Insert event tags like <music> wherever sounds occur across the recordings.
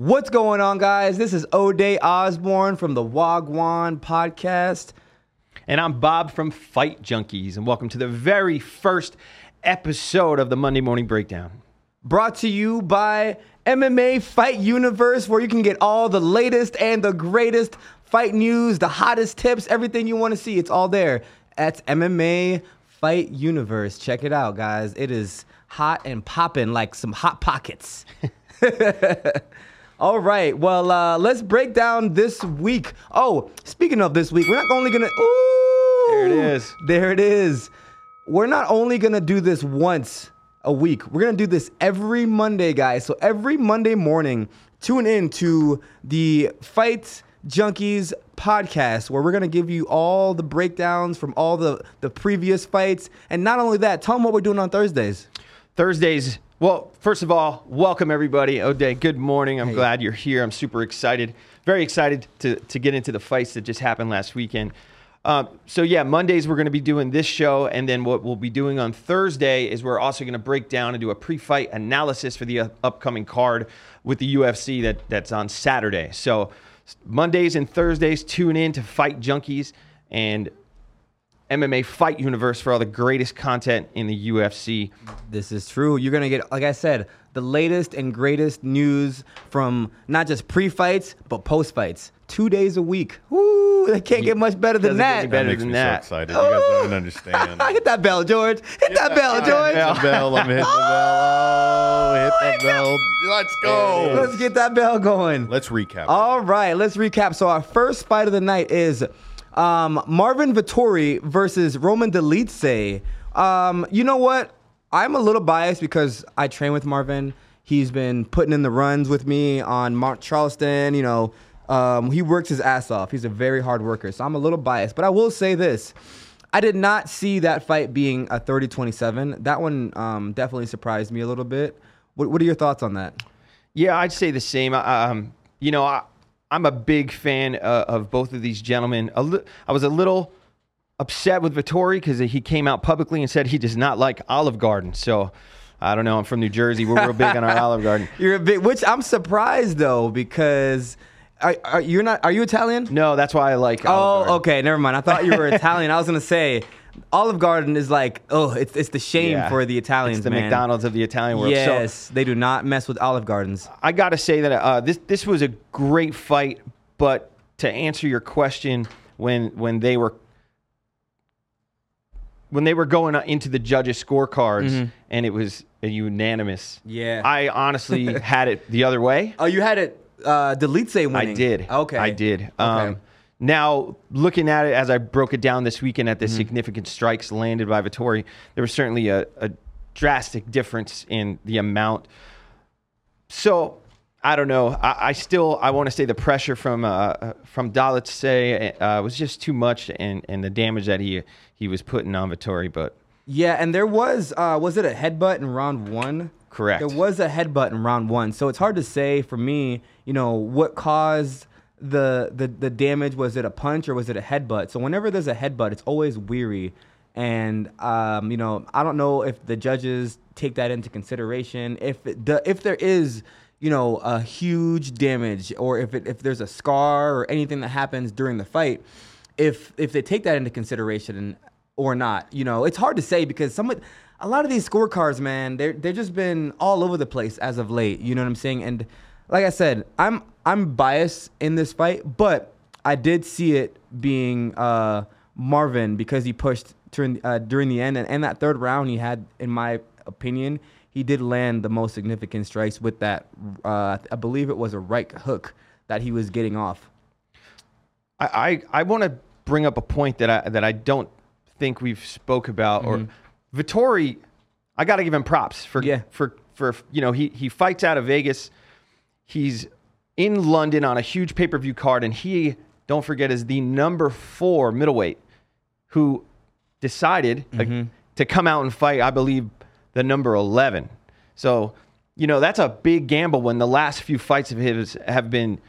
What's going on, guys? This is O'Day Osborne from the Wagwan podcast. And I'm Bob from Fight Junkeez, and welcome to the very first episode of the Monday Morning Breakdown. Brought to you by MMA Fight Universe, where you can get all the latest and the greatest fight news, the hottest tips, everything you want to see. It's all there at MMA Fight Universe. Check it out, guys. It is hot and popping like some hot pockets. <laughs> All right. Well, uh, let's break down this week. Oh, speaking of this week, we're not only gonna. Ooh, There it is. There it is. We're not only gonna do this once a week. We're gonna do this every Monday, guys. So every Monday morning, tune in to the Fight Junkeez podcast, where we're gonna give you all the breakdowns from all the the previous fights, and not only that, tell them what we're doing on Thursdays. Thursdays, well, first of all, welcome everybody. O'Day, good morning. I'm Hey. glad you're here. I'm super excited, very excited to, to get into the fights that just happened last weekend. Um, so, yeah, Mondays we're going to be doing this show, and then what we'll be doing on Thursday is we're also going to break down and do a pre fight analysis for the uh, upcoming card with the UFC that, that's on Saturday. So, Mondays and Thursdays, tune in to Fight Junkeez and MMA Fight Universe for all the greatest content in the UFC. This is true. You're gonna get, like I said, the latest and greatest news from not just pre-fights but post-fights. Two days a week. Woo! They can't get much better than Doesn't get that. any That better makes than me that. so excited. You guys don't understand. <laughs> Hit that bell, George. Hit that bell, George. Hit the bell. I'm hitting the bell. Oh, hit the bell. Let's go. Let's get that bell going. Let's recap. All right, let's recap. So our first fight of the night is um, Marvin Vettori versus Roman Dolidze. Um, you know what? I'm a little biased because I train with Marvin. He's been putting in the runs with me on Mount Charleston. You know, um, he works his ass off. He's a very hard worker. So I'm a little biased. But I will say this. I did not see that fight being a 30-27. That one um, definitely surprised me a little bit. What, what are your thoughts on that? Yeah, I'd say the same. Um, you know, I, I'm a big fan uh, of both of these gentlemen. A li- I was a little upset with Vettori because he came out publicly and said he does not like Olive Garden. So I don't know. I'm from New Jersey. We're real big on our Olive Garden. <laughs> You're a bit, which I'm surprised though because are, are you're not? Are you Italian? No, that's why I like. Olive Oh, Garden. okay, never mind. I thought you were Italian. I was gonna say Olive Garden is like, oh, it's it's the shame Yeah. for the Italians, It's the man. McDonald's of the Italian world. So Yes, they do not mess with Olive Gardens. I got to say that uh, this this was a great fight, but to answer your question, when when they were when they were going into the judges' scorecards and it was a unanimous, Mm-hmm. Yeah. I honestly <laughs> had it the other way. Oh, you had it. Uh, Dolidze winning. I did. Okay. I did. Okay. Now, looking at it as I broke it down this weekend at the Mm-hmm. significant strikes landed by Vettori, there was certainly a, a drastic difference in the amount. So I don't know. I, I still I want to say the pressure from uh, uh, from Dolidze uh, was just too much, and, and the damage that he he was putting on Vettori. But Yeah, and there was uh, was it a headbutt in round one? Correct. There was a headbutt in round one, so it's hard to say for me. You know what caused the the the damage? Was it a punch or was it a headbutt? So whenever there's a headbutt, it's always weary, and um, you know I don't know if the judges take that into consideration. If the if there is you know a huge damage or if it if there's a scar or anything that happens during the fight, if if they take that into consideration or not. You know, it's hard to say because some a lot of these scorecards, man, they're they're just been all over the place as of late. You know what I'm saying? And like I said, I'm I'm biased in this fight, but I did see it being uh, Marvin because he pushed during uh, during the end and, and that third round he had, in my opinion, he did land the most significant strikes with that. Uh, I believe it was a right hook that he was getting off. I I, I want to bring up a point that I that I don't think we've spoke about or Vettori. I got to give him props for Yeah. for for you know he he fights out of Vegas. He's in London on a huge pay per view card, and he don't forget is the number four middleweight who decided uh, to come out and fight. I believe the number eleven. So you know that's a big gamble when the last few fights of his have been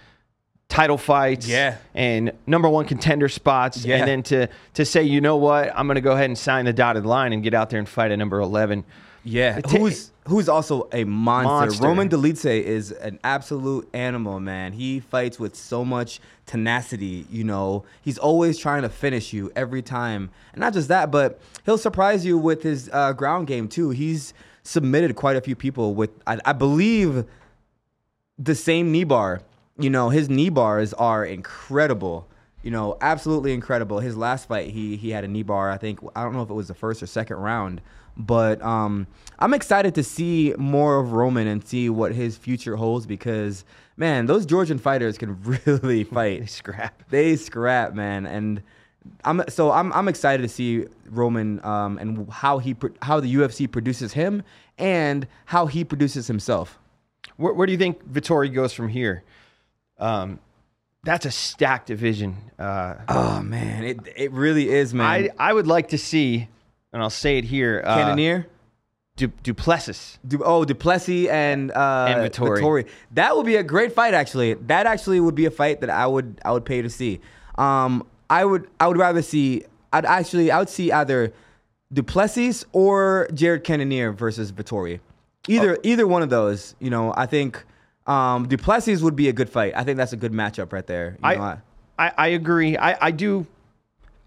title fights Yeah. and number one contender spots Yeah. and then to to say you know what i'm going to go ahead and sign the dotted line and get out there and fight at number 11 Yeah, who's who's also a monster. Monster. Roman Dolidze is an absolute animal, man. He fights with so much tenacity. You know, he's always trying to finish you every time, and not just that, but he'll surprise you with his uh, ground game too. He's submitted quite a few people with, I, I believe, the same knee bar. You know, his knee bars are incredible. You know, absolutely incredible. His last fight, he he had a knee bar. I think I don't know if it was the first or second round, but um, I'm excited to see more of Roman and see what his future holds because man, those Georgian fighters can <laughs> really They fight. scrap. they scrap, man, and I'm so I'm I'm excited to see Roman um, and how he how the UFC produces him and how he produces himself. Where, where do you think Vettori goes from here? Um, that's a stacked division. Uh, Oh man, it it really is, man. I I would like to see, and I'll say it here. Uh, Cannonier. Du, Duplessis. Du- oh, Duplessis and uh, And Vettori. That would be a great fight. Actually, that actually would be a fight that I would I would pay to see. Um, I would I would rather see. I'd actually I would see either Duplessis or Jared Cannonier versus Vettori. Either Oh. either one of those. You know, I think um, Duplessis would be a good fight. I think that's a good matchup right there. You know, I, I I agree. I I do,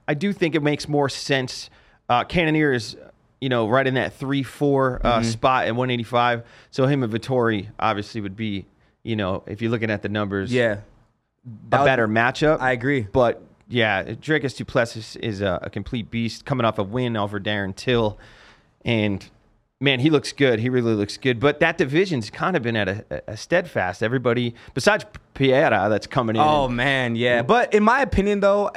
I do think it makes more sense. Uh, Cannonier is, you know, right in that three four uh, Mm-hmm. spot at 185. So him and Vettori obviously would be, you know, if you're looking at the numbers, yeah, That a would- better matchup. I agree. But yeah, Dricus Du Plessis is a, a complete beast, coming off a win over Darren Till, and man, he looks good. He really looks good. But that division's kind of been at a, a steadfast. Everybody besides Pereira that's coming in. Oh man, yeah. But in my opinion, though,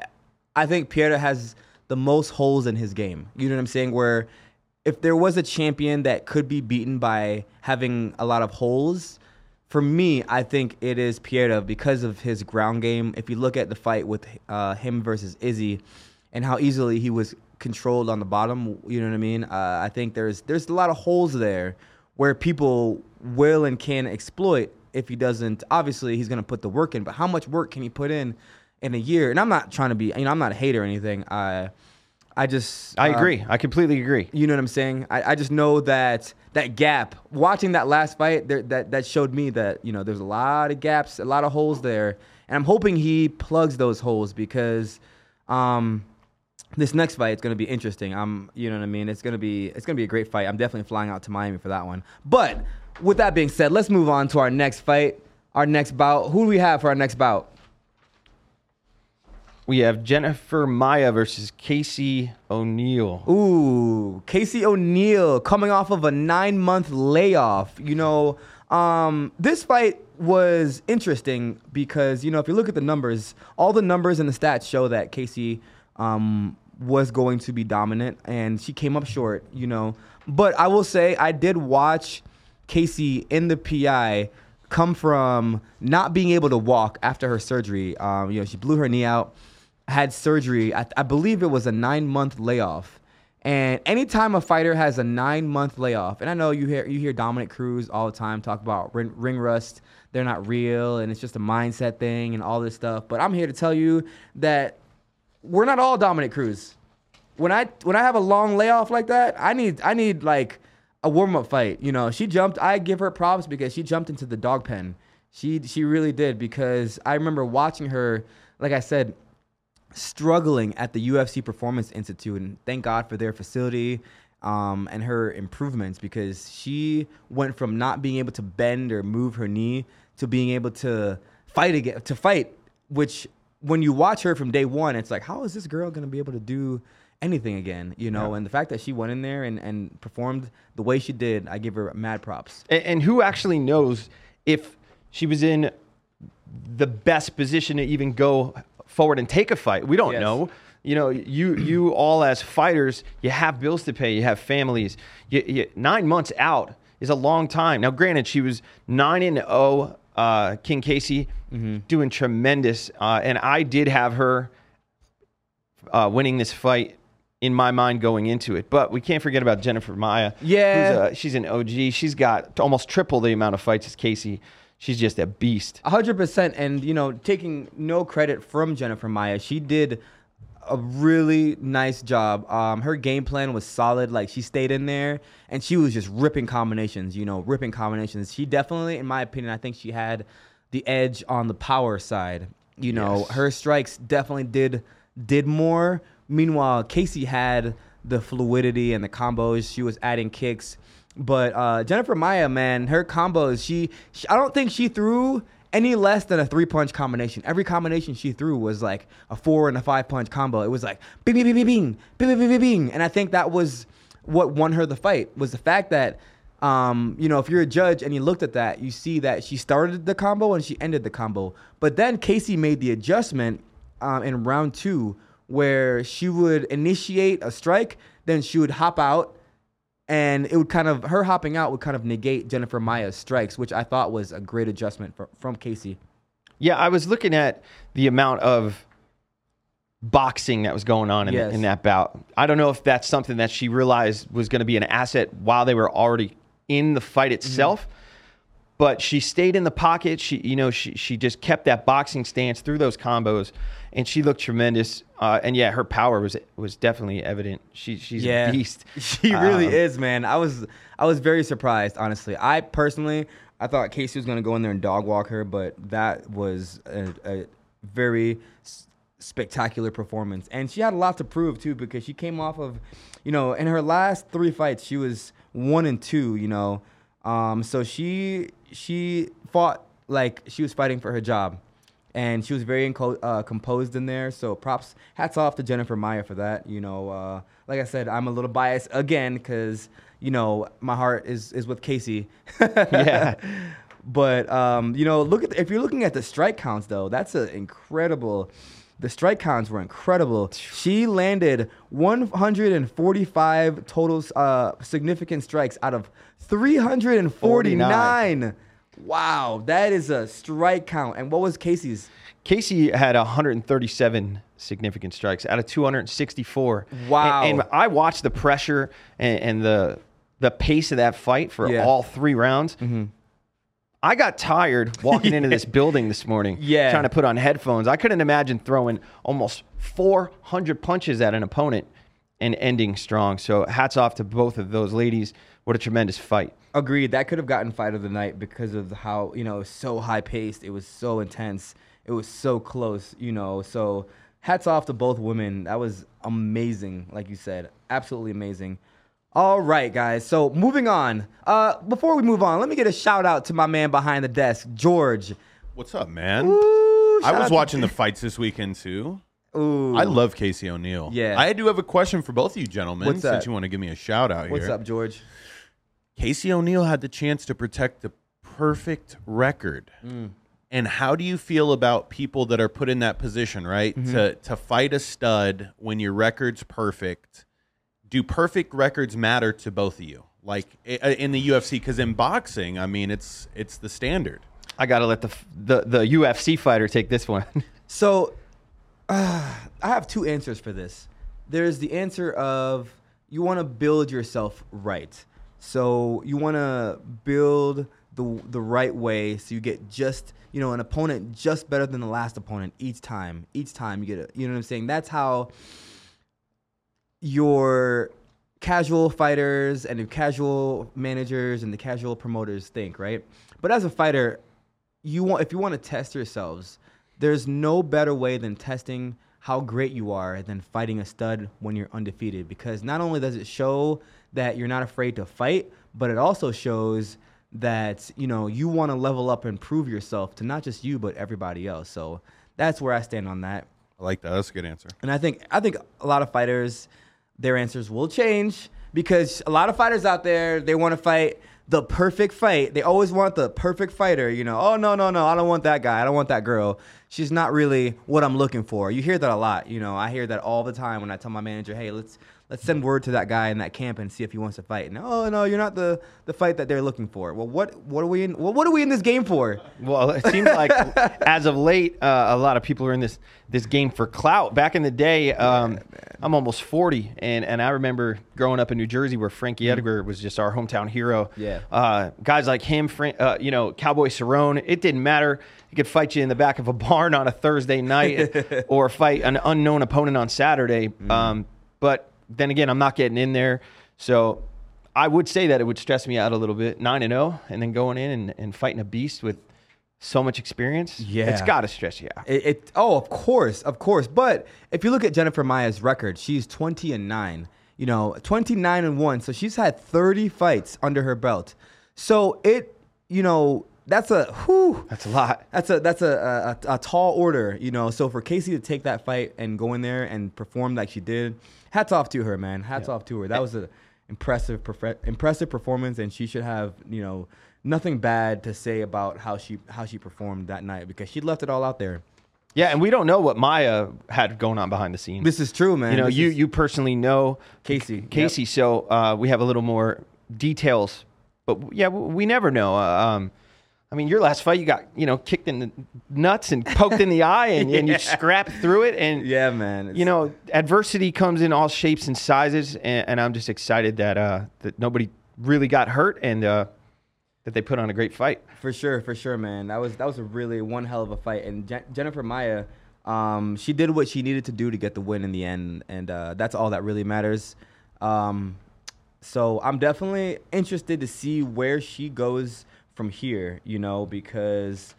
I think Pereira has the most holes in his game. You know what I'm saying? Where if there was a champion that could be beaten by having a lot of holes, for me, I think it is Pereira because of his ground game. If you look at the fight with uh, him versus Izzy, and how easily he was controlled on the bottom, you know what I mean? Uh, I think there's there's a lot of holes there where people will and can exploit if he doesn't. Obviously, he's going to put the work in, but how much work can he put in in a year? And I'm not trying to be, you know, I'm not a hater or anything. I I just I uh, agree. I completely agree. you know what I'm saying? I, I just know that that gap. Watching that last fight, there, that that showed me that you know there's a lot of gaps, a lot of holes there, and I'm hoping he plugs those holes because um, this next fight is going to be interesting. I'm, you know what I mean? It's gonna be it's gonna be a great fight. I'm definitely flying out to Miami for that one. But with that being said, let's move on to our next fight, our next bout. Who do we have for our next bout? We have Jennifer Maia versus Casey O'Neill. Ooh, Casey O'Neill coming off of a nine month layoff. You know, um, this fight was interesting because, you know, if you look at the numbers, all the numbers and the stats show that Casey um, was going to be dominant and she came up short, you know. But I will say, I did watch Casey in the PI come from not being able to walk after her surgery. Um, you know, she blew her knee out had surgery. I, I believe it was a nine month layoff. And anytime a fighter has a nine month layoff, and I know you hear you hear Dominick Cruz all the time talk about ring, ring rust. They're not real, and it's just a mindset thing, and all this stuff. But I'm here to tell you that we're not all Dominick Cruz. When I when I have a long layoff like that, I need I need like a warm up fight. You know, she jumped. I give her props because she jumped into the dog pen. She she really did because I remember watching her. Like I said, struggling at the UFC Performance Institute, and thank God for their facility um, and her improvements because she went from not being able to bend or move her knee to being able to fight again, to fight. Which, when you watch her from day one, it's like, how is this girl gonna be able to do anything again? You know, and the fact that she went in there and, and performed the way she did, I give her mad props. And, and who actually knows if she was in the best position to even go forward and take a fight? We don't Yes. know. You know, you you <clears throat> all as fighters, you have bills to pay, you have families. You, you, nine months out is a long time. Now, granted, she was nine and zero. Uh, King Casey doing tremendous, uh, and I did have her uh, winning this fight in my mind going into it. But we can't forget about Jennifer Maia. Yeah. a, she's an OG. She's got almost triple the amount of fights as Casey. She's just a beast. A hundred percent, and you know, taking no credit from Jennifer Maia, she did a really nice job. Um, her game plan was solid. Like she stayed in there and she was just ripping combinations. You know, ripping combinations. She definitely, in my opinion, I think she had the edge on the power side. You know, Yes. her strikes definitely did did more. Meanwhile, Casey had the fluidity and the combos. She was adding kicks. But uh, Jennifer Maia, man, her combos, she, she I don't think she threw any less than a three punch combination. Every combination she threw was like a four and a five punch combo. It was like bing bing bing bing bing bing bing bing bing. And I think that was what won her the fight was the fact that um, you know, if you're a judge and you looked at that, you see that she started the combo and she ended the combo. But then Casey made the adjustment um, in round two where she would initiate a strike, then she would hop out, and it would kind of her hopping out would kind of negate Jennifer Maia's strikes, which I thought was a great adjustment for, from Casey. Yeah, I was looking at the amount of boxing that was going on in, Yes. in that bout. I don't know if that's something that she realized was going to be an asset while they were already in the fight mm-hmm. itself. But she stayed in the pocket. She, you know, she she just kept that boxing stance through those combos, and she looked tremendous. Uh, and yeah, her power was was definitely evident. She she's a beast. <laughs> She really Um, is, man. I was I was very surprised, honestly. I personally I thought Casey was gonna go in there and dog walk her, but that was a, a very s- spectacular performance, and she had a lot to prove too because she came off of, you know, in her last three fights she was one and two, you know, um, so she she fought like she was fighting for her job and she was very inco- uh, composed in there. So props, hats off to Jennifer Maia for that. You know, uh, like I said, I'm a little biased again because you know my heart is is with Casey. <laughs> Yeah. <laughs> But um, you know, look at if you're looking at the strike counts though, that's an incredible. The strike counts were incredible. She landed 145 total uh, significant strikes out of 349. Wow, that is a strike count. And what was Casey's? Casey had 137 significant strikes out of 264. Wow. And, and I watched the pressure and, and the the pace of that fight for Yeah. all three rounds. Mm-hmm. I got tired walking into this <laughs> building this morning, Yeah. trying to put on headphones. I couldn't imagine throwing almost 400 punches at an opponent and ending strong. So hats off to both of those ladies. What a tremendous fight. Agreed. That could have gotten fight of the night because of how you know so high paced. It was so intense. It was so close. You know. So hats off to both women. That was amazing. Like you said, absolutely amazing. All right, guys. So moving on. Uh, before we move on, let me get a shout out to my man behind the desk, George. What's up, man? Ooh, I was watching the fights this weekend too. Ooh. I love Casey O'Neill. Yeah. I do have a question for both of you gentlemen, What's since you want to give me a shout out What's here. up, George? Casey O'Neill had the chance to protect the perfect record. Mm. And how do you feel about people that are put in that position, right? Mm-hmm. To to fight a stud when your record's perfect. Do perfect records matter to both of you? Like in the UFC cuz in boxing, I mean, it's it's the standard. I got to let the, the the UFC fighter take this one. <laughs> So, uh, I have two answers for this. There's the answer of you want to build yourself right. So you want to build the the right way so you get just you know an opponent just better than the last opponent each time. Each time you get a you know what I'm saying. That's how your casual fighters and your casual managers and the casual promoters think, right? But as a fighter, you want if you want to test yourselves, there's no better way than testing how great you are than fighting a stud when you're undefeated because not only does it show that you're not afraid to fight, but it also shows that you know you want to level up and prove yourself to not just you but everybody else. So that's where I stand on that. I like that. That's a good answer. And I think I think a lot of fighters, their answers will change because a lot of fighters out there they want to fight the perfect fight. They always want the perfect fighter. You know, oh no no no, I don't want that guy. I don't want that girl. She's not really what I'm looking for. You hear that a lot. You know, I hear that all the time when I tell my manager, hey, let's let's send word to that guy in that camp and see if he wants to fight. And oh no, you're not the the fight that they're looking for. Well, what what are we in? Well, what are we in this game for? Well, it seems like <laughs> as of late, uh, a lot of people are in this this game for clout. Back in the day, um, I'm almost 40, and, and I remember growing up in New Jersey where Frankie Edgar was just our hometown hero. Yeah. Uh, guys like him, Fran- uh, you know, Cowboy Cerrone, it didn't matter. He could fight you in the back of a <laughs> barn on a Thursday night <laughs> or fight an unknown opponent on Saturday. Um, but then again, I'm not getting in there. So I would say that it would stress me out a little bit. 9 and 0, and then going in and, and fighting a beast with so much experience. Yeah. It's got to stress you out. It, it oh, of course, of course. But if you look at Jennifer Maia's record, she's 20 and 9. You know, 29 and 1. So she's had 30 fights under her belt. So it, you know, that's a whew, That's a lot. that's a that's a, a, a tall order, you know. So for Casey to take that fight and go in there and perform like she did, hats off to her, man. Hats off to her. That was a impressive perfe- impressive performance, and she should have you know nothing bad to say about how she how she performed that night because she left it all out there. Yeah, and we don't know what Maia had going on behind the scenes. This is true, man. you know, This you you personally know Casey, Casey, so uh, we have a little more details. But yeah, we never know. Uh, um, I mean, your last fight, you got you know kicked in the nuts and poked in the <laughs> eye, and, and you Yeah. scrapped through it. And yeah, man. you know, adversity comes in all shapes and sizes, and, and I'm just excited that uh, that nobody really got hurt and uh, that they put on a great fight. For sure, for sure, man. That was that was a really one hell of a fight. And Je- Jennifer Maia, um, she did what she needed to do to get the win in the end, and uh, that's all that really matters. Um, so I'm definitely interested to see where she goes from here. You know, because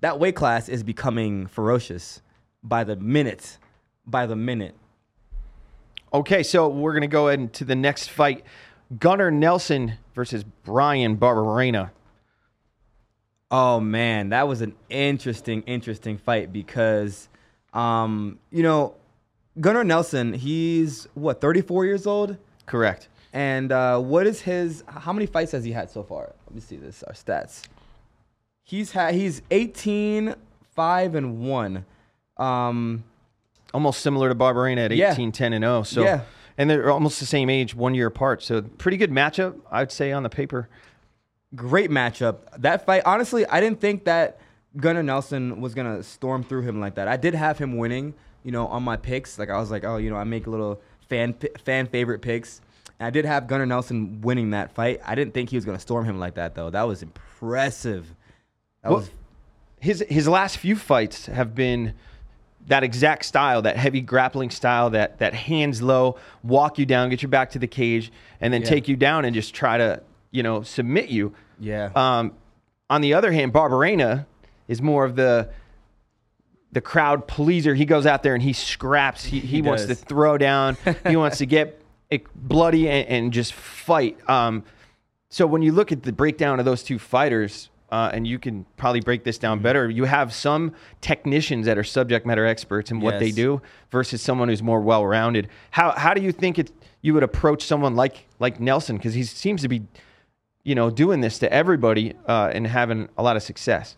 that weight class is becoming ferocious by the minute, by the minute. Okay, so we're gonna go ahead to the next fight: Gunnar Nelson versus Bryan Barberena. Oh man, that was an interesting, interesting fight because, um, you know, Gunnar Nelson, he's what, 34 years old? Correct. And uh, what is his, how many fights has he had so far? Let me see this, our stats. He's had, he's 18, 5, and 1. Um, almost similar to Barberena at Yeah. 18, 10, and 0. So, Yeah. and they're almost the same age, one year apart. So, pretty good matchup, I'd say, on the paper. great matchup. That fight, honestly, I didn't think that Gunnar Nelson was gonna storm through him like that. I did have him winning, you know, on my picks. Like I was like, oh, you know, I make a little fan fan favorite picks. And I did have Gunnar Nelson winning that fight. I didn't think he was gonna storm him like that though. That was impressive. That Well, was His his last few fights have been that exact style, that heavy grappling style, that that hands low, walk you down, get you back to the cage, and then Yeah. take you down and just try to, you know, submit you. yeah. Um, on the other hand, Barberena is more of the the crowd pleaser. He goes out there and he scraps. He, he, He wants to throw down. he wants to get bloody and, and just fight. Um, so when you look at the breakdown of those two fighters, uh, and you can probably break this Mm-hmm. down better, you have some technicians that are subject matter experts in what they do versus someone who's more well rounded. How how do you think it you would approach someone like like Nelson because he seems to be you know, doing this to everybody uh, and having a lot of success.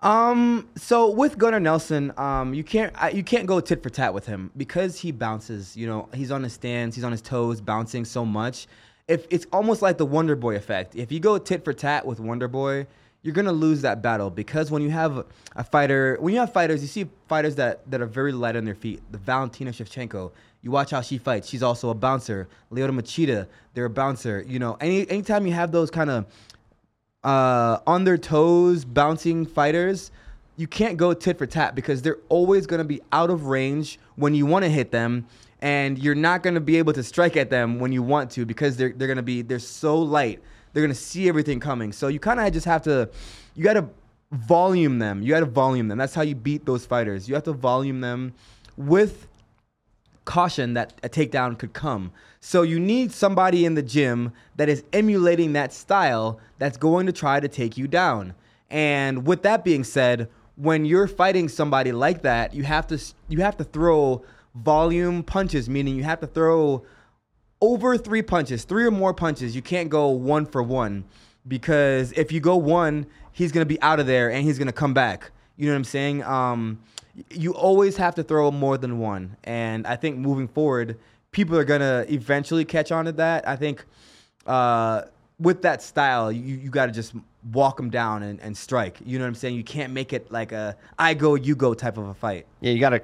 Um. So with Gunnar Nelson, um, you can't you can't go tit for tat with him because he bounces. You know, he's on his stands, he's on his toes, bouncing so much. If it's almost like the Wonder Boy effect. If you go tit for tat with Wonder Boy, you're gonna lose that battle because when you have a fighter, when you have fighters, you see fighters that that are very light on their feet. The Valentina Shevchenko. You watch how she fights. She's also a bouncer. Lyoto Machida, they're a bouncer. You know, any anytime you have those kind of uh, on their toes, bouncing fighters, you can't go tit for tat because they're always going to be out of range when you want to hit them, and you're not going to be able to strike at them when you want to because they're they're going to be they're so light. They're going to see everything coming. So you kind of just have to, you got to volume them. You got to volume them. That's how you beat those fighters. You have to volume them with caution that a takedown could come. So you need somebody in the gym that is emulating that style that's going to try to take you down. And with that being said, when you're fighting somebody like that, you have to you have to throw volume punches, meaning you have to throw over three punches, three or more punches. You can't go one for one because if you go one, he's gonna be out of there and he's gonna come back. You know what I'm saying? Um, you always have to throw more than one, and I think moving forward, people are gonna eventually catch on to that. I think uh, with that style, you you got to just walk them down and, and strike. You know what I'm saying? You can't make it like a I go you go type of a fight. Yeah, you gotta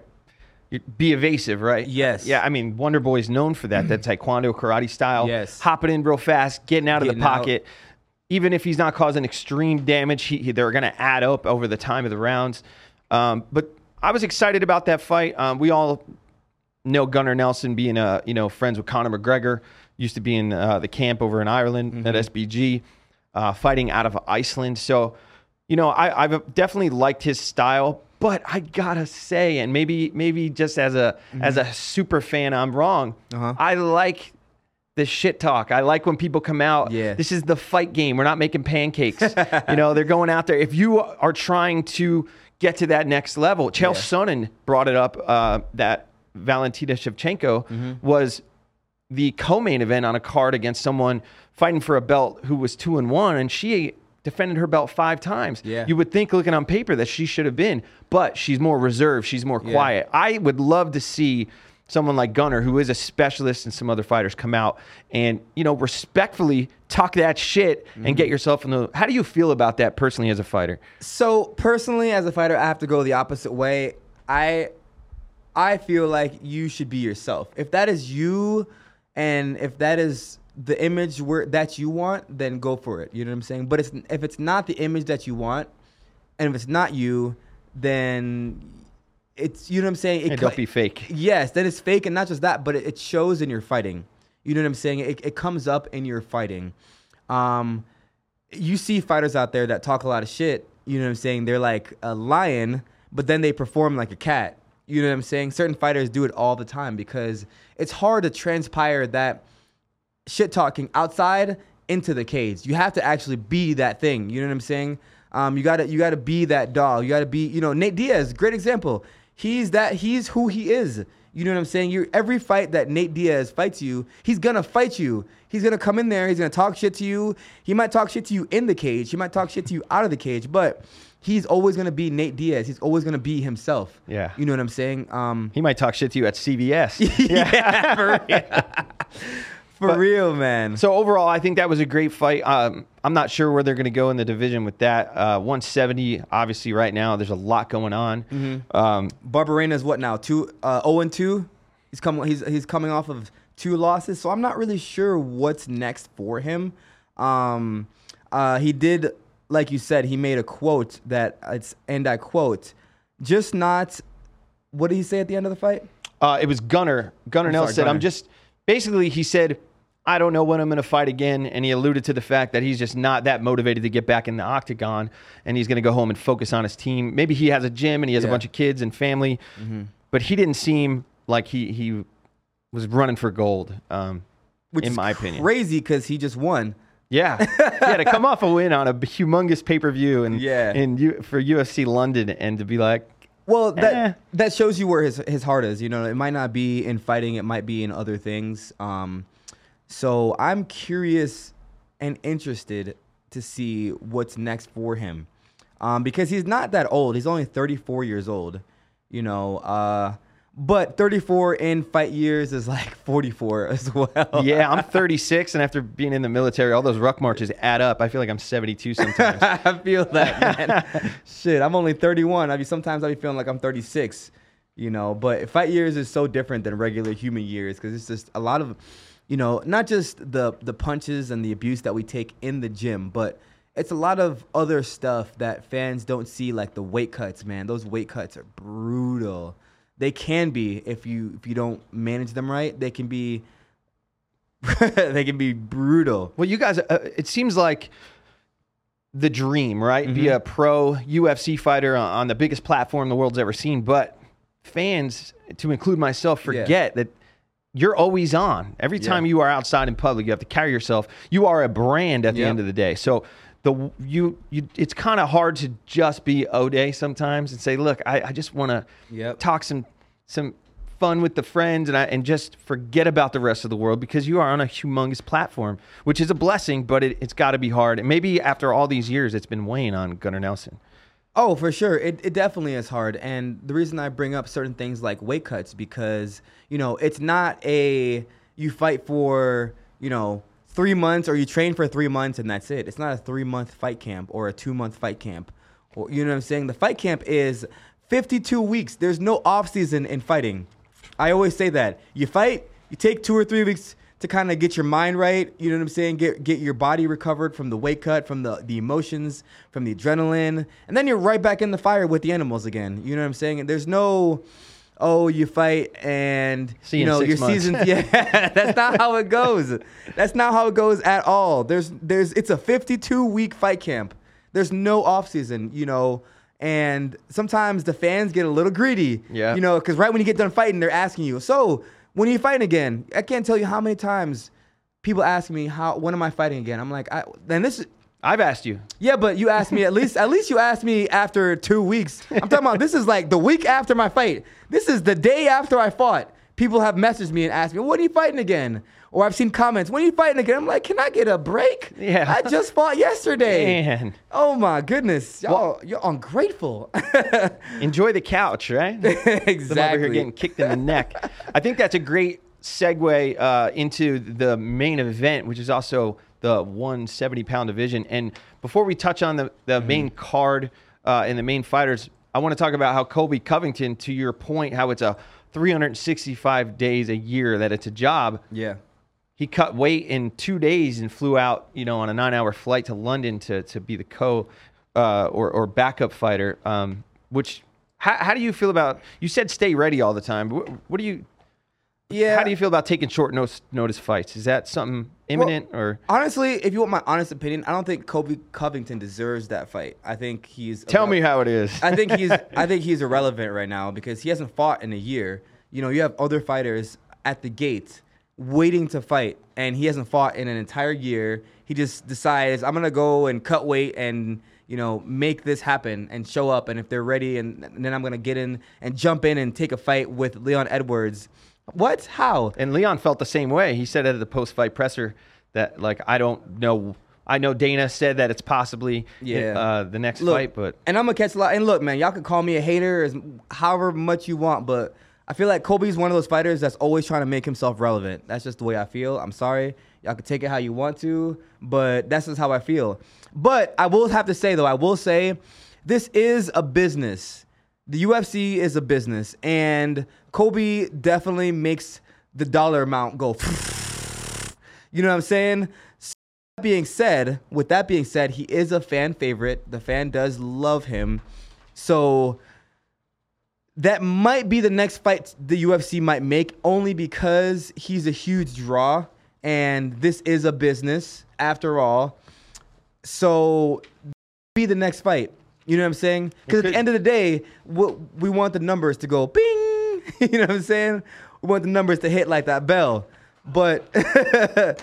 be evasive, right? Yes. Yeah, I mean Wonder Boy's known for that. That <clears throat> taekwondo karate style. Yes. Hopping in real fast, getting out of Getting the out. pocket. Even if he's not causing extreme damage, he, he- they're going to add up over the time of the rounds. Um, but I was excited about that fight. Um, we all know Gunnar Nelson being uh, you know friends with Conor McGregor. Used to be in uh, the camp over in Ireland at SBG, uh, fighting out of Iceland. So, you know, I, I've definitely liked his style. But I gotta say, and maybe maybe just as a as a super fan, I'm wrong. Uh-huh. I like the shit talk. I like when people come out. Yeah. This is the fight game. We're not making pancakes. <laughs> you know, they're going out there. If you are trying to get to that next level, Chael Yeah. Sonnen brought it up uh, that Valentina Shevchenko Mm-hmm. was the co-main event on a card against someone fighting for a belt who was two and one, and she defended her belt five times. Yeah. You would think, looking on paper, that she should have been, but she's more reserved. She's more Yeah. quiet. I would love to see someone like Gunnar, who is a specialist and some other fighters, come out and you know respectfully talk that shit Mm-hmm. and get yourself in the. How do you feel about that personally as a fighter? So personally, as a fighter, I have to go the opposite way. I I feel like you should be yourself. If that is you, and if that is the image where that you want, then go for it. You know what I'm saying? But it's, if it's not the image that you want, and if it's not you, then it's you know what I'm saying. It hey, don't be fake. Yes, then it's fake, and not just that, but it, it shows in your fighting. You know what I'm saying? It, it comes up in your fighting. Um, you see fighters out there that talk a lot of shit. You know what I'm saying? They're like a lion, but then they perform like a cat. You know what I'm saying? Certain fighters do it all the time because it's hard to transpire that shit talking outside into the cage. You have to actually be that thing. You know what I'm saying? Um, you gotta you gotta be that dog. You gotta be you know Nate Diaz, great example. He's that he's who he is. You know what I'm saying? You every fight that Nate Diaz fights you, he's gonna fight you. He's gonna come in there. He's gonna talk shit to you. He might talk shit to you in the cage. He might talk shit to you out of the cage. But he's always gonna be Nate Diaz. He's always gonna be himself. Yeah. You know what I'm saying? Um, He might talk shit to you at CVS. <laughs> yeah, for <laughs> real, for But- real man. So overall, I think that was a great fight. Um, I'm not sure where they're going to go in the division with that. Uh, 170, obviously, right now there's a lot going on. Mm-hmm. Um, Barberena's what now? Two, uh, zero and two. He's coming. He's he's coming off of two losses, so I'm not really sure what's next for him. Um, uh, he did, like you said, he made a quote that it's, and I quote, just not. What did he say at the end of the fight? uh, it was Gunnar. Gunnar sorry, said, "I'm just." Basically, he said, "I don't know when I'm going to fight again," and he alluded to the fact that he's just not that motivated to get back in the octagon, and he's going to go home and focus on his team. Maybe he has a gym and he has a bunch of kids and family, but he didn't seem like he he was running for gold. Um, Which in is my opinion, crazy because he just won. Yeah, yeah, to come off a win on a humongous pay per view and Yeah. in U- for UFC London and to be like, Well, that Eh. that shows you where his his heart is. You know, it might not be in fighting; it might be in other things. Um, so I'm curious and interested to see what's next for him, um, because he's not that old. He's only 34 years old. You know, uh, but 34 in fight years is like <laughs> 44 as well. yeah, I'm 36, and after being in the military, all those ruck marches add up. I feel like I'm 72 sometimes. <laughs> I feel that, man. <laughs> Shit, I'm only 31. I mean, sometimes I be feeling like I'm 36, you know. But fight years is so different than regular human years because it's just a lot of, you know, not just the the punches and the abuse that we take in the gym, but it's a lot of other stuff that fans don't see, like the weight cuts. Man, those weight cuts are brutal. They can be if you if you don't manage them right. They can be. <laughs> they can be brutal. well, you guys, uh, it seems like the dream, right? Be Mhm. a pro UFC fighter on, on the biggest platform the world's ever seen, but fans, to include myself, Yeah. forget that. You're always on. Every Yeah. time you are outside in public, you have to carry yourself. You are a brand at the Yep. end of the day. So the you you it's kind of hard to just be O'Day sometimes and say, look, I, I just want to Yep. talk some some fun with the friends and I, and just forget about the rest of the world because you are on a humongous platform, which is a blessing, but it, it's got to be hard. And maybe after all these years, it's been weighing on Gunnar Nelson. Oh, for sure. It, it definitely is hard. And the reason I bring up certain things like weight cuts because, you know, it's not a you fight for, you know, three months or you train for three months and that's it. It's not a three month fight camp or a two month fight camp. Or you know what I'm saying? The fight camp is 52 weeks. There's no off season in fighting. I always say that. You fight, you take two or three weeks to kind of get your mind right. You know what I'm saying? Get get your body recovered from the weight cut, from the the emotions, from the adrenaline, and then you're right back in the fire with the animals again. You know what I'm saying? And there's no, oh, you fight and See you know your months. season. <laughs> <laughs> Yeah, that's not how it goes. That's not how it goes at all. There's there's it's a 52 week fight camp. There's no off season. You know. And sometimes the fans get a little greedy, Yeah. You know, because right when you get done fighting, they're asking you, "So, when are you fighting again?" I can't tell you how many times people ask me, "How? When am I fighting again?" I'm like, I, "Then this is I've asked you. yeah, but you asked me at least at least you asked me after two weeks. I'm talking about this is like the week after my fight. This is the day after I fought. People have messaged me and asked me, "When are you fighting again?" Or I've seen comments, "When are you fighting again?" I'm like, "Can I get a break?" Yeah. I just fought yesterday. Man. Oh my goodness, y'all, you're ungrateful. <laughs> Enjoy the couch, right? I'm over here getting kicked in the neck. I think that's a great segue uh, into the main event, which is also the 170 pound division. And before we touch on the, the main card uh, and the main fighters, I want to talk about how Colby Covington, to your point, how it's a 365 days a year that it's a job. yeah. He cut weight in two days and flew out, you know, on a nine-hour flight to London to to be the co uh, or or backup fighter. Um, which how, how do you feel about? You said stay ready all the time. What, what do you? Yeah. How do you feel about taking short notice, notice fights? Is that something imminent or? Honestly, if you want my honest opinion, I don't think Colby Covington deserves that fight. I think he's Tell me how it is. I think he's <laughs> I think he's irrelevant right now because he hasn't fought in a year. You know, you have other fighters at the gate waiting to fight, and he hasn't fought in an entire year. He just decides I'm gonna go and cut weight and you know make this happen and show up. And if they're ready, and, and then I'm gonna get in and jump in and take a fight with Leon Edwards. What? How? And Leon felt the same way. He said at the post-fight presser that like I don't know. I know Dana said that it's possibly Yeah. uh, the next Look, fight, but and I'm gonna catch a lot. And look, man, y'all can call me a hater as however much you want, but I feel like Colby's one of those fighters that's always trying to make himself relevant. That's just the way I feel. I'm sorry, y'all can take it how you want to, but that's just how I feel. But I will have to say though, I will say, this is a business. The UFC is a business, and Colby definitely makes the dollar amount go. <laughs> You know what I'm saying? So that being said, with that being said, he is a fan favorite. The fan does love him. So that might be the next fight the UFC might make only because he's a huge draw and this is a business after all. So be the next fight. You know what I'm saying? Because at the end of the day, we, we want the numbers to go bing. <laughs> You know what I'm saying? We want the numbers to hit like that bell. But <laughs>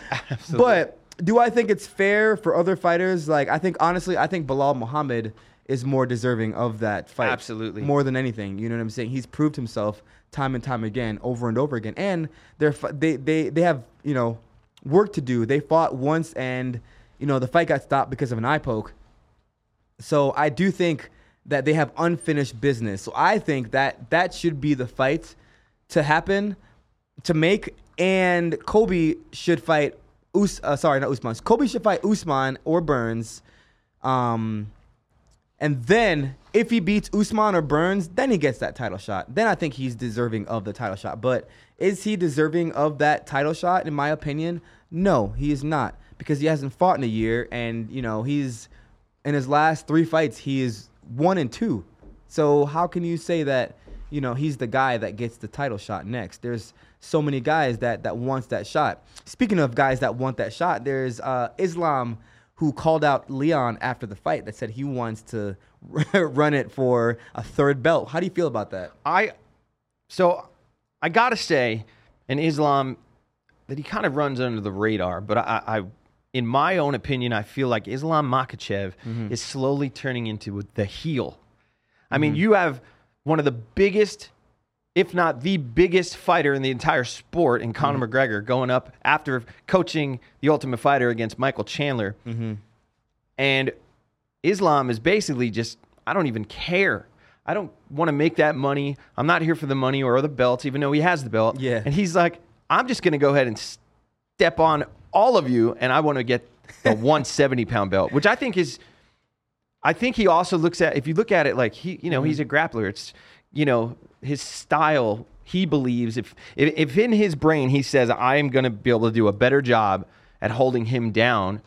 but do I think it's fair for other fighters? Like I think honestly, I think Belal Muhammad is more deserving of that fight. Absolutely. More than anything. You know what I'm saying? He's proved himself time and time again, over and over again. And they're they they they have, you know, work to do. They fought once and you know, the fight got stopped because of an eye poke. So I do think that they have unfinished business. So I think that that should be the fight to happen, to make, and Colby should fight. Us, uh, sorry, not Usman. Colby should fight Usman or Burns, um, and then if he beats Usman or Burns, then he gets that title shot. Then I think he's deserving of the title shot. But is he deserving of that title shot? In my opinion, no, he is not because he hasn't fought in a year, and you know he's in his last three fights he is one and two. So how can you say that you know he's the guy that gets the title shot next? There's so many guys that that wants that shot. Speaking of guys that want that shot, there's uh, Islam who called out Leon after the fight that said he wants to <laughs> run it for a third belt. How do you feel about that? I so I gotta say, in Islam, that he kind of runs under the radar. But I, I in my own opinion, I feel like Islam Makhachev mm-hmm. is slowly turning into the heel. I mean, mm-hmm. you have one of the biggest, if not the biggest fighter in the entire sport in Conor mm-hmm. McGregor going up after coaching the Ultimate Fighter against Michael Chandler. Mm-hmm. And Islam is basically just I don't even care. I don't want to make that money. I'm not here for the money or the belts, even though he has the belt. Yeah. And he's like, I'm just going to go ahead and step on all of you, and I want to get the <laughs> 170 pound belt, which I think is. I think he also looks at if you look at it like he, you know, he's mm-hmm. a grappler. It's, you know, his style. He believes if if, if in his brain he says I am going to be able to do a better job at holding him down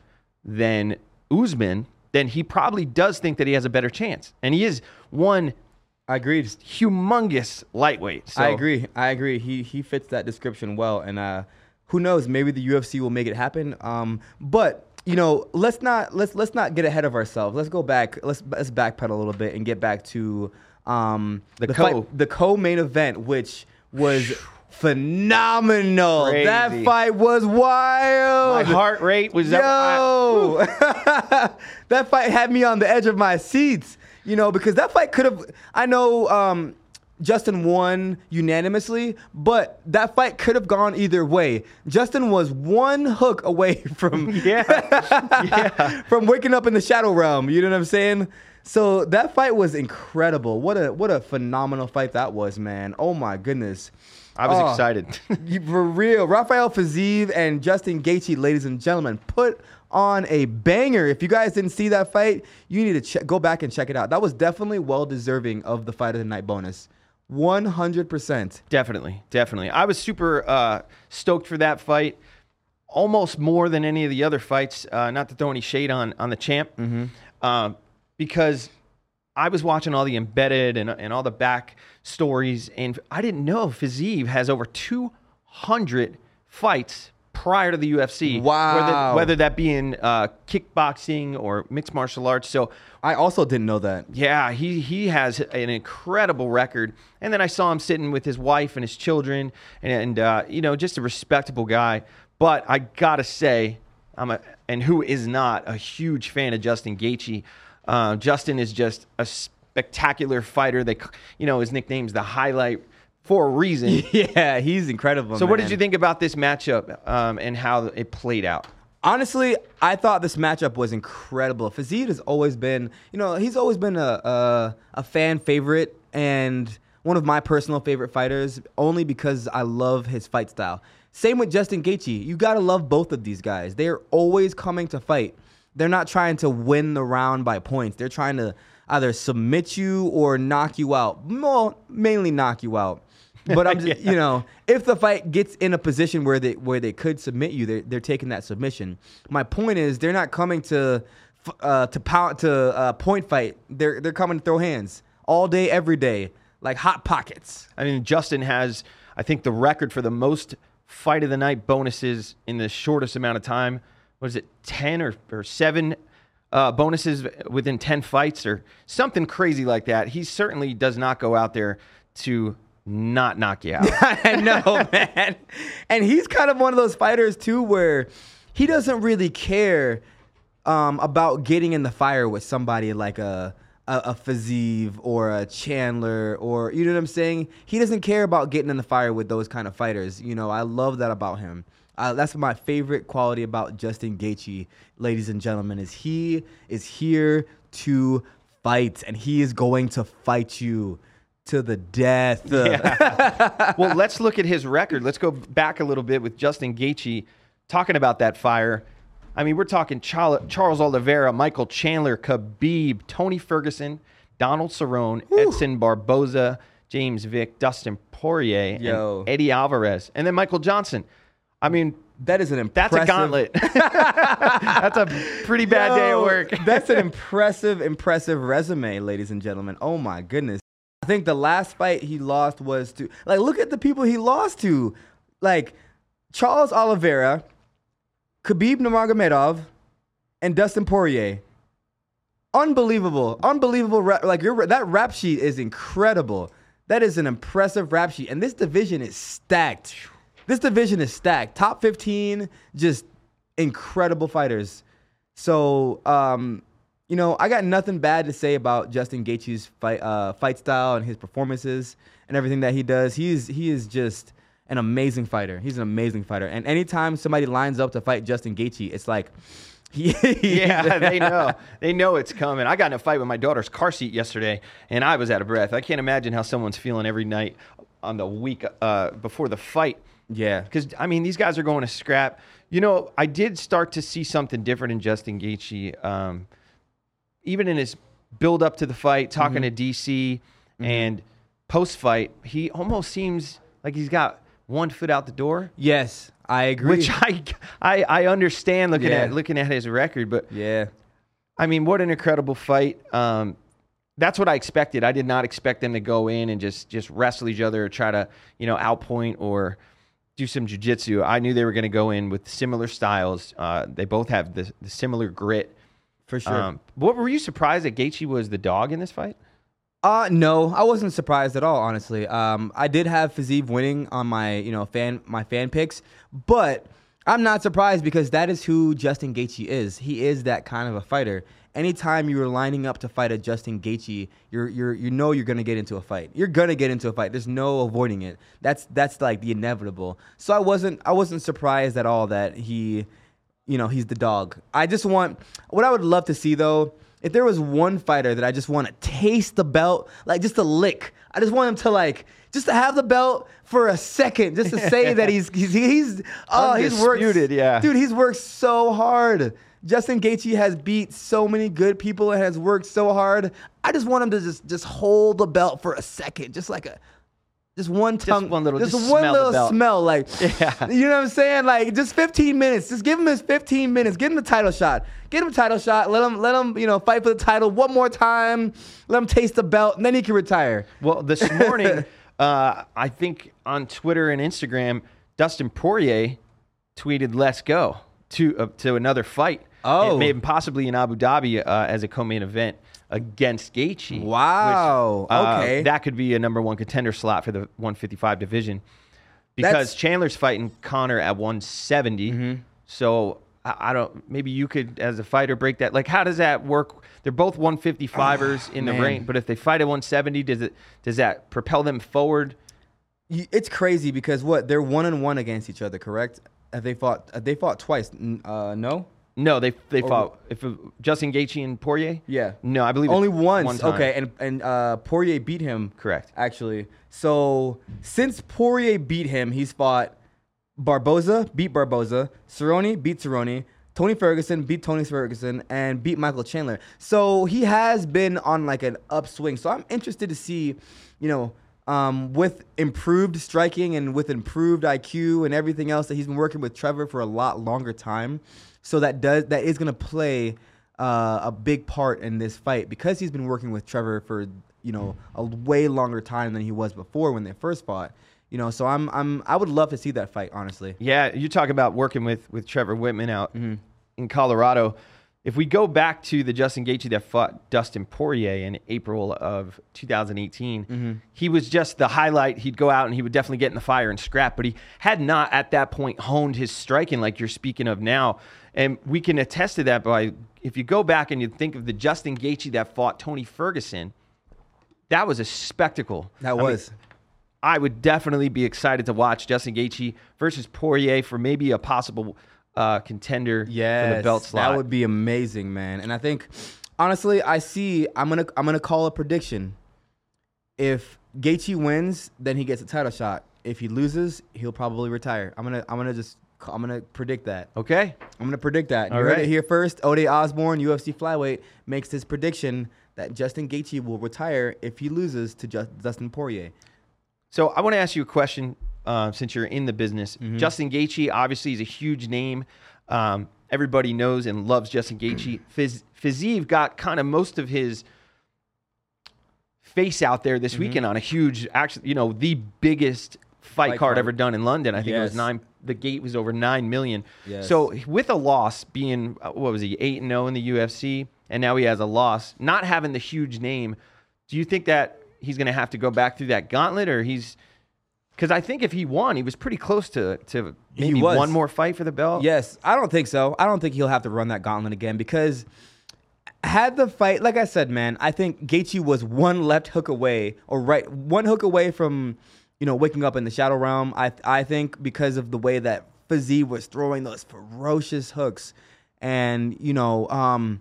than Usman, then he probably does think that he has a better chance, and he is one I agreed. humongous lightweight. So, I agree. I agree. He he fits that description well, and uh, who knows? Maybe the UFC will make it happen. Um, but you know, let's not let's let's not get ahead of ourselves. Let's go back. Let's let's backpedal a little bit and get back to um, The fight- co. the co-main event, which was phenomenal. Crazy. That fight was wild. My heart rate was up. Yo, <laughs> that fight had me on the edge of my seats. You know, because that fight could have. I know um, Justin won unanimously, but that fight could have gone either way. Justin was one hook away <laughs> from <laughs> yeah, yeah. from waking up in the shadow realm. You know what I'm saying? So that fight was incredible. What a what a phenomenal fight that was, man. Oh my goodness. I was Oh, excited. <laughs> <laughs> For real, Rafael Fiziev and Justin Gaethje, ladies and gentlemen, put on a banger. If you guys didn't see that fight, you need to check, go back and check it out. That was definitely well deserving of the fight of the night bonus. 100%. Definitely, definitely. I was super uh, stoked for that fight, almost more than any of the other fights. Uh, not to throw any shade on on the champ, uh, because I was watching all the embedded and, and all the back stories, and I didn't know Fiziev has over 200 fights prior to the UFC. Wow. Whether, whether that be in uh, kickboxing or mixed martial arts. So I also didn't know that. yeah, he he has an incredible record. And then I saw him sitting with his wife and his children, and uh, you know, just a respectable guy. But I gotta say, I'm a and who is not a huge fan of Justin Gaethje. Uh, Justin is just a spectacular fighter. They, you know, his nickname's the highlight for a reason. <laughs> Yeah, he's incredible. so, what did you think about this matchup um, and how it played out? Honestly, I thought this matchup was incredible. Fiziev has always been, you know, he's always been a, a a fan favorite and one of my personal favorite fighters, only because I love his fight style. Same with Justin Gaethje. You gotta love both of these guys. They're always coming to fight. They're not trying to win the round by points. They're trying to either submit you or knock you out. Well, mainly knock you out. But I'm <laughs> just, you know, if the fight gets in a position where they where they could submit you, they're, they're taking that submission. My point is, they're not coming to uh, to pound to uh, point fight. They're they're coming to throw hands all day, every day, like hot pockets. I mean, Justin has, I think, the record for the most fight of the night bonuses in the shortest amount of time. What is it, 10 or, or 7 uh, bonuses within 10 fights or something crazy like that? He certainly does not go out there to not knock you out. <laughs> Know, man. And he's kind of one of those fighters too, where he doesn't really care um, about getting in the fire with somebody like a a, a Fiziev or a Chandler or you know what I'm saying. He doesn't care about getting in the fire with those kind of fighters. You know, I love that about him. Uh, that's my favorite quality about Justin Gaethje, ladies and gentlemen, is he is here to fight, and he is going to fight you to the death. <laughs> well, let's look at his record. Let's go back a little bit with Justin Gaethje talking about that fire. I mean, we're talking Charles Oliveira, Michael Chandler, Khabib, Tony Ferguson, Donald Cerrone, Edson Barboza, James Vick, Dustin Poirier, Yo. and Eddie Alvarez, and then Michael Johnson. I mean, That is an that's a gauntlet. <laughs> that's a pretty bad day at work. that's an impressive, impressive resume, ladies and gentlemen. Oh my goodness. I think the last fight he lost was to like look at the people he lost to. Like Charles Oliveira, Khabib Nurmagomedov, and Dustin Poirier. Unbelievable. Unbelievable like your that rap sheet is incredible. That is an impressive rap sheet and this division is stacked. This division is stacked. Top 15 just incredible fighters. So, um, you know, I got nothing bad to say about Justin Gaethje's fight uh, fight style and his performances and everything that he does. He is he is just an amazing fighter. He's an amazing fighter. And anytime somebody lines up to fight Justin Gaethje, it's like <laughs> yeah, <laughs> they know. They know it's coming. I got in a fight with my daughter's car seat yesterday, and I was out of breath. I can't imagine how someone's feeling every night on the week uh, before the fight. Yeah. Because I mean, these guys are going to scrap. You know, I did start to see something different in Justin Gaethje, um, even in his build up to the fight, talking to DC, and post fight. He almost seems like he's got one foot out the door. Yes, I agree. Which I, I I understand looking Yeah. at looking at his record, but yeah. I mean, what an incredible fight. Um, that's what I expected. I did not expect them to go in and just just wrestle each other or try to you know outpoint or do some jujitsu. I knew they were going to go in with similar styles. Uh, they both have the, the similar grit. For sure. Um, what were you surprised that Gaethje was the dog in this fight? Uh no, I wasn't surprised at all, honestly. Um I did have Fiziev winning on my, you know, fan my fan picks, but I'm not surprised because that is who Justin Gaethje is. He is that kind of a fighter. Anytime you're lining up to fight a Justin Gaethje, you're you're you know you're gonna get into a fight. You're gonna get into a fight. There's no avoiding it. That's that's like the inevitable. So I wasn't I wasn't surprised at all that he you know, he's the dog. I just want what I would love to see though, if there was one fighter that I just want to taste the belt, like just a lick. I just want him to like just to have the belt for a second, just to say that he's he's he's oh he's worked yeah. dude he's worked so hard. Justin Gaethje has beat so many good people and has worked so hard. I just want him to just just hold the belt for a second, just like a just one tongue, one little- just, just one smell little smell, like <laughs> Yeah. you know what I'm saying? Like just 15 minutes. Just give him his 15 minutes. Give him the title shot. Get him a title shot. Let him let him you know fight for the title one more time. Let him taste the belt, and then he can retire. Well, this <laughs> morning, uh, I think on Twitter and Instagram, Dustin Poirier tweeted "Let's go" to uh, to another fight. Oh. Maybe possibly in Abu Dhabi uh, as a co-main event against Gaethje. Wow. which, uh, Okay. that could be a number one contender slot for the 155 division because That's- Chandler's fighting Conor at 170. Mm-hmm. So. I I don't. Maybe you could, as a fighter, break that. Like, how does that work? They're both 155ers in the Ah, man. ring, but if they fight at 170, does it does that propel them forward? It's crazy because what they're one and one against each other, correct? Have they fought? Have they fought twice? Uh, no. No, they they Or- fought if it, Justin Gaethje and Poirier. Yeah. No, I believe Only once. One time. okay, and and uh, Poirier beat him. Correct. Actually, so since Poirier beat him, he's fought Barboza, beat Barboza, Cerrone beat Cerrone, Tony Ferguson beat Tony Ferguson, and beat Michael Chandler. So he has been on like an upswing. So I'm interested to see, you know. Um, with improved striking and with improved IQ and everything else that he's been working with Trevor for a lot longer time, so that does that is gonna play uh, a big part in this fight because he's been working with Trevor for you know a way longer time than he was before when they first fought. You know, so I'm I'm I would love to see that fight honestly. Yeah, you talk about working with with Trevor Wittman out Mm-hmm. in Colorado. If we go back to the Justin Gaethje that fought Dustin Poirier in April of 2018, Mm-hmm. he was just the highlight. He'd go out and he would definitely get in the fire and scrap, but he had not at that point honed his striking like you're speaking of now. And we can attest to that by if you go back and you think of the Justin Gaethje that fought Tony Ferguson, that was a spectacle. That I mean, was I would definitely be excited to watch Justin Gaethje versus Poirier for maybe a possible uh, contender for the belt slot. That would be amazing, man. And I think honestly, I see I'm going to I'm to call a prediction. If Gaethje wins, then he gets a title shot. If he loses, he'll probably retire. I'm going to I'm to just I'm to predict that. okay. I'm going to predict that. You All heard right. it here first. Ode' Osbourne, UFC flyweight, makes his prediction that Justin Gaethje will retire if he loses to Ju- Dustin Poirier. So I want to ask you a question uh, since you're in the business. Mm-hmm. Justin Gaethje obviously is a huge name. Um, everybody knows and loves Justin Gaethje. <clears throat> Fiz- Fiziev got kind of most of his face out there Mm-hmm. this weekend on a huge, actually, you know, the biggest fight, Fight card, card. ever done in London. I think it was nine. The gate was over nine million. Yes. So with a loss, being uh, what was he eight and zero in the UFC, and now he has a loss, not having the huge name. Do you think that he's going to have to go back through that gauntlet, or he's? Because I think if he won, he was pretty close to to maybe one more fight for the belt. Yes, I don't think so. I don't think he'll have to run that gauntlet again because had the fight, like I said, man, I think Gaethje was one left hook away or right one hook away from you know waking up in the shadow realm. I I think because of the way that Fiziev was throwing those ferocious hooks. and you know, um,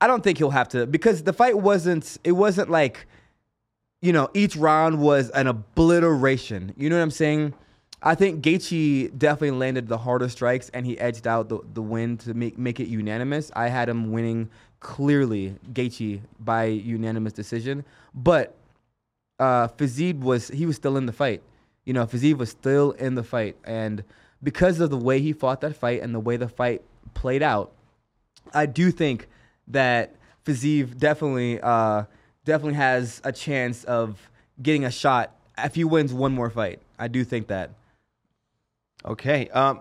I don't think he'll have to because the fight wasn't. It wasn't like, you know, each round was an obliteration. You know what I'm saying? I think Gaethje definitely landed the harder strikes and he edged out the, the win to make make it unanimous. I had him winning clearly, Gaethje by unanimous decision, but uh, was he was still in the fight. You know, Fiziev was still in the fight, and because of the way he fought that fight and the way the fight played out, I do think that Fiziev definitely uh, definitely has a chance of getting a shot if he wins one more fight. I do think that. Okay. Um,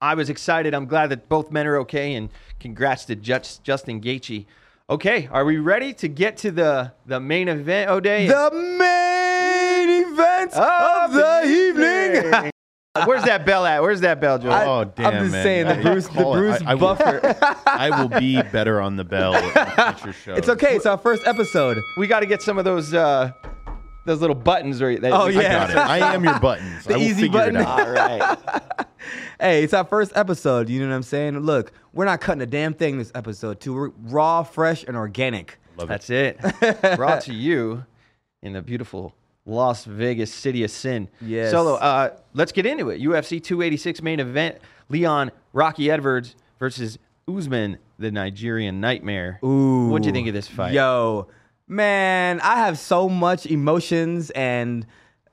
I was excited. I'm glad that both men are okay, and congrats to Just, Justin Gaethje. Okay, are we ready to get to the the main event, Ode'? The main event of the evening. <laughs> Where's that bell at? Where's that bell, Joe? I- Oh I'm just man. saying, the I- Bruce- the call it. Bruce I, I will, Buffer. <laughs> I will be better on the bell at future shows. <laughs> It's okay. It's our first episode. we got to get some of those uh, those little buttons right there. Oh, I yeah. got it. I am your buttons. <laughs> The I will easy figure button. It out. All right. Hey, it's our first episode. You know what I'm saying? Look, we're not cutting a damn thing this episode. Too we're raw, fresh, and organic. Love it. That's it. Brought to you in the beautiful Las Vegas city of sin. Yes. Solo, uh, let's get into it. UFC 286 main event. Leon Rocky Edwards versus Usman, the Nigerian Nightmare. Ooh. What'd you think of this fight? Yo, man, I have so much emotions and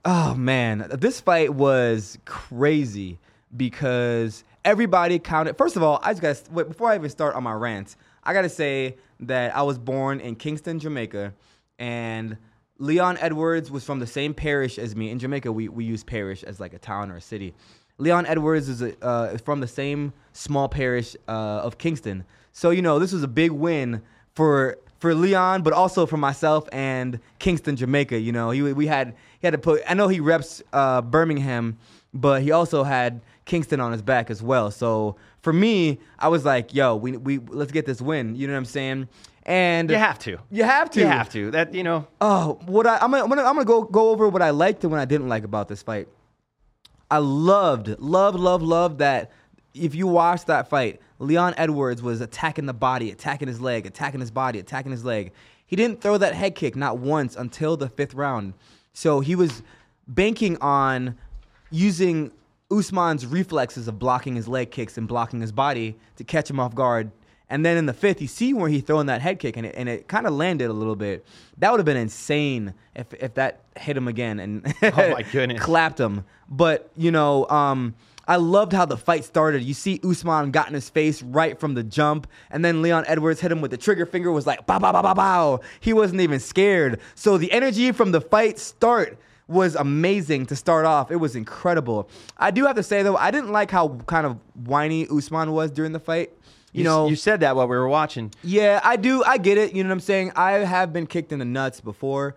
oh man, this fight was crazy because everybody counted. First of all, I just got to wait before I even start on my rants. I got to say that I was born in Kingston, Jamaica, and Leon Edwards was from the same parish as me. In Jamaica, we, we use parish as like a town or a city. Leon Edwards is a, uh, from the same small parish uh, of Kingston. So you know this was a big win for for Leon, but also for myself and Kingston, Jamaica. You know, he we had he had to put. I know he reps uh, Birmingham, but he also had Kingston on his back as well. So for me, I was like, yo, we we let's get this win. You know what I'm saying? And You have to. you have to, You have to. That you know. Oh, what I I'm gonna, I'm gonna I'm gonna go go over what I liked and what I didn't like about this fight. I loved, loved, loved, loved that. If you watch that fight, Leon Edwards was attacking the body, attacking his leg, attacking his body, attacking his leg. He didn't throw that head kick not once until the fifth round. So he was banking on using Usman's reflexes of blocking his leg kicks and blocking his body to catch him off guard. And then in the fifth, you see where he throwing that head kick and it, and it kind of landed a little bit. That would have been insane if, if that hit him again and <laughs> Oh my goodness. clapped him. But you know, um, I loved how the fight started. You see Usman got in his face right from the jump, and then Leon Edwards hit him with the trigger finger. Was like bow bow bow bow bow. He wasn't even scared. So the energy from the fight start was amazing to start off. It was incredible. I do have to say though, I didn't like how kind of whiny Usman was during the fight. You, You, know, you said that while we were watching. yeah, I do. I get it. You know what I'm saying? I have been kicked in the nuts before,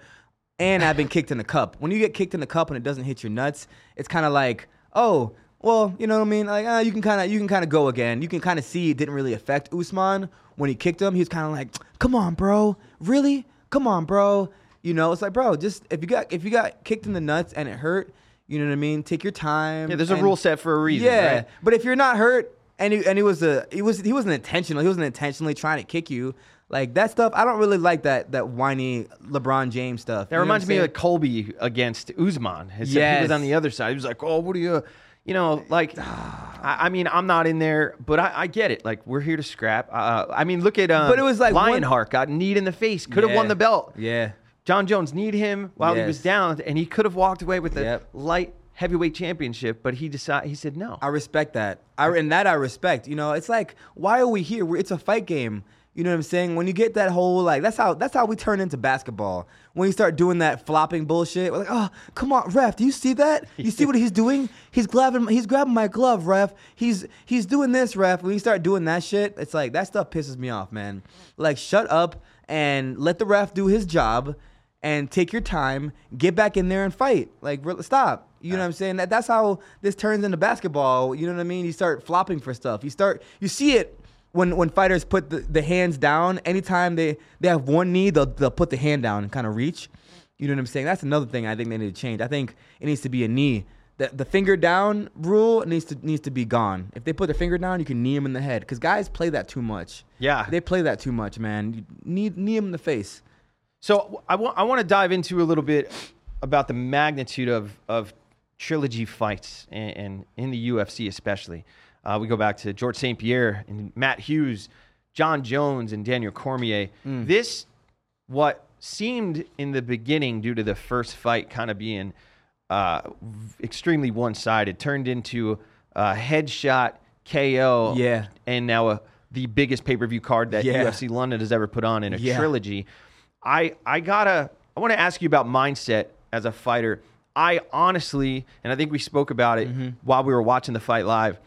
and I've been kicked in the cup. When you get kicked in the cup and it doesn't hit your nuts, it's kind of like, oh, well, you know what I mean? Like, uh, you can kind of you can kind of go again. You can kind of see it didn't really affect Usman when he kicked him. He was kind of like, come on, bro, really? Come on, bro. You know, it's like, bro, just if you got if you got kicked in the nuts and it hurt, you know what I mean? Take your time. Yeah, there's a and- rule set for a reason. yeah, right? but if you're not hurt and he, and he was a he was he wasn't intentional. He wasn't intentionally trying to kick you. Like that stuff, I don't really like that that whiny LeBron James stuff. That You know reminds me of Colby against Usman. Except he was on the other side. He was like, "Oh, what are you?" You know, like, I, I mean, I'm not in there, but I, I get it. Like, we're here to scrap. Uh, I mean, look at um, But it was like one- Lionheart got kneed in the face, could have won the belt. Yeah. Jon Jones kneed him while he was down, and he could have walked away with the Yep. light heavyweight championship, but he decided he said no. I respect that. I and that I respect. You know, it's like why are we here? It's a fight game. You know what I'm saying? When you get that whole like that's how that's how we turn into basketball. When you start doing that flopping bullshit, we're like, oh, come on, ref, do you see that? You see what he's doing? He's grabbing he's grabbing my glove, ref. He's he's doing this, ref. When you start doing that shit, it's like that stuff pisses me off, man. Like shut up and let the ref do his job and take your time, get back in there and fight. Like stop. You know what I'm saying? That that's how this turns into basketball. You know what I mean? You start flopping for stuff. You start you see it when when fighters put the, the hands down. Anytime they they have one knee, they'll they'll put the hand down and kind of reach. You know what I'm saying? That's another thing I think they need to change. I think it needs to be a knee the, the finger down rule needs to needs to be gone. If they put their finger down, you can knee them in the head because guys play that too much. Yeah. they play that too much, man. You knee knee them in the face. So I want I want to dive into a little bit about the magnitude of of trilogy fights and, and in the UFC especially. Uh, we go back to George St. Pierre and Matt Hughes, Jon Jones and Daniel Cormier. This what seemed in the beginning due to the first fight kind of being uh, extremely one sided turned into a headshot KO. Yeah. and now a, the biggest pay per view card that Yeah. UFC London has ever put on in a Yeah. trilogy. I I gotta I want to ask you about mindset as a fighter. I honestly, and I think we spoke about it Mm-hmm. while we were watching the fight live.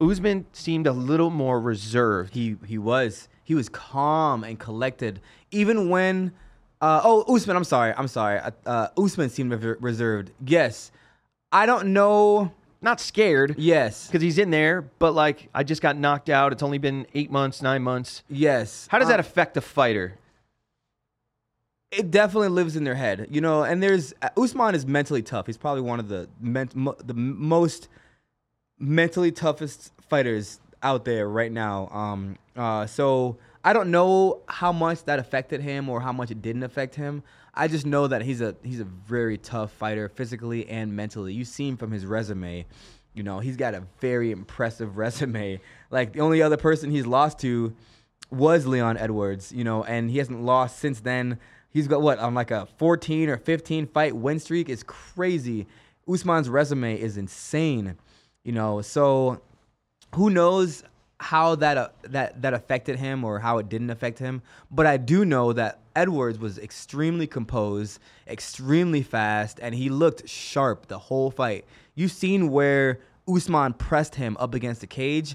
Usman seemed a little more reserved. He he was he was calm and collected even when. Uh, oh, Usman, I'm sorry, I'm sorry. Uh, uh, Usman seemed reserved. Yes, I don't know. Not scared Yes, because he's in there, but like I just got knocked out. It's only been eight months, nine months. yes. How does that Um, affect a fighter? It definitely lives in their head, you know. And there's uh, Usman is mentally tough. He's probably one of the mo- the most mentally toughest fighters out there right now. Um, uh, so I don't know how much that affected him or how much it didn't affect him. I just know that he's a he's a very tough fighter physically and mentally. You've seen from his resume, you know, he's got a very impressive <laughs> resume. Like the only other person he's lost to was Leon Edwards, you know, and he hasn't lost since then. He's got what on like a 14 or 15 fight win streak. It's crazy. Usman's resume is insane, you know. So who knows how that uh, that that affected him or how it didn't affect him? But I do know that Edwards was extremely composed, extremely fast, and he looked sharp the whole fight. You've seen where Usman pressed him up against the cage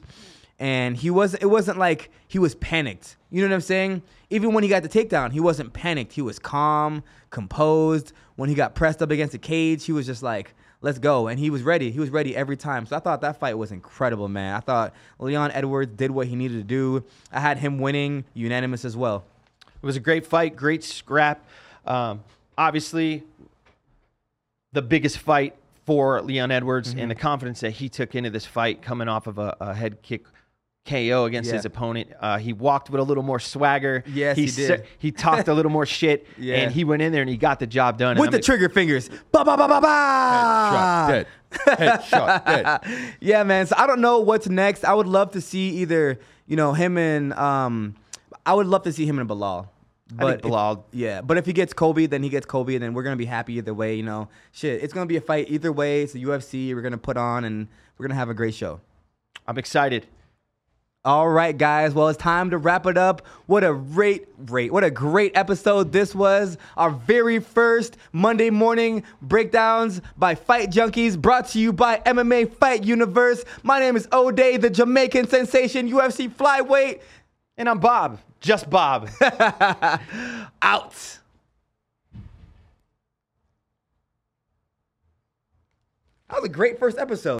and he was it wasn't like he was panicked. You know what I'm saying? Even when he got the takedown, he wasn't panicked. He was calm, composed. When he got pressed up against the cage, he was just like, "Let's go." And he was ready. He was ready every time. So I thought that fight was incredible, man. I thought Leon Edwards did what he needed to do. I had him winning unanimous as well. It was a great fight, great scrap. Um, obviously, the biggest fight for Leon Edwards Mm-hmm. and the confidence that he took into this fight, coming off of a, a head kick KO against Yeah. his opponent. Uh, he walked with a little more swagger. Yes, he sa- did. he talked a little more <laughs> shit, Yeah. and he went in there and he got the job done. With the ex- trigger fingers. Ba ba ba ba ba. Headshot dead. Headshot <laughs> dead. yeah, man. So I don't know what's next. I would love to see either, you know, him and um I would love to see him and Belal. I think if- yeah, but if he gets Colby, then he gets Colby, and then we're gonna be happy either way. You know, shit, it's gonna be a fight either way. It's a UFC. We're gonna put on, and we're gonna have a great show. I'm excited. All right, guys. Well, it's time to wrap it up. What a great, great, what a great episode this was. Our very first Monday morning breakdowns by Fight Junkeez, brought to you by MMA Fight Universe. My name is Ode', the Jamaican sensation, UFC flyweight. And I'm Bob, just Bob. <laughs> Out. That was a great first episode.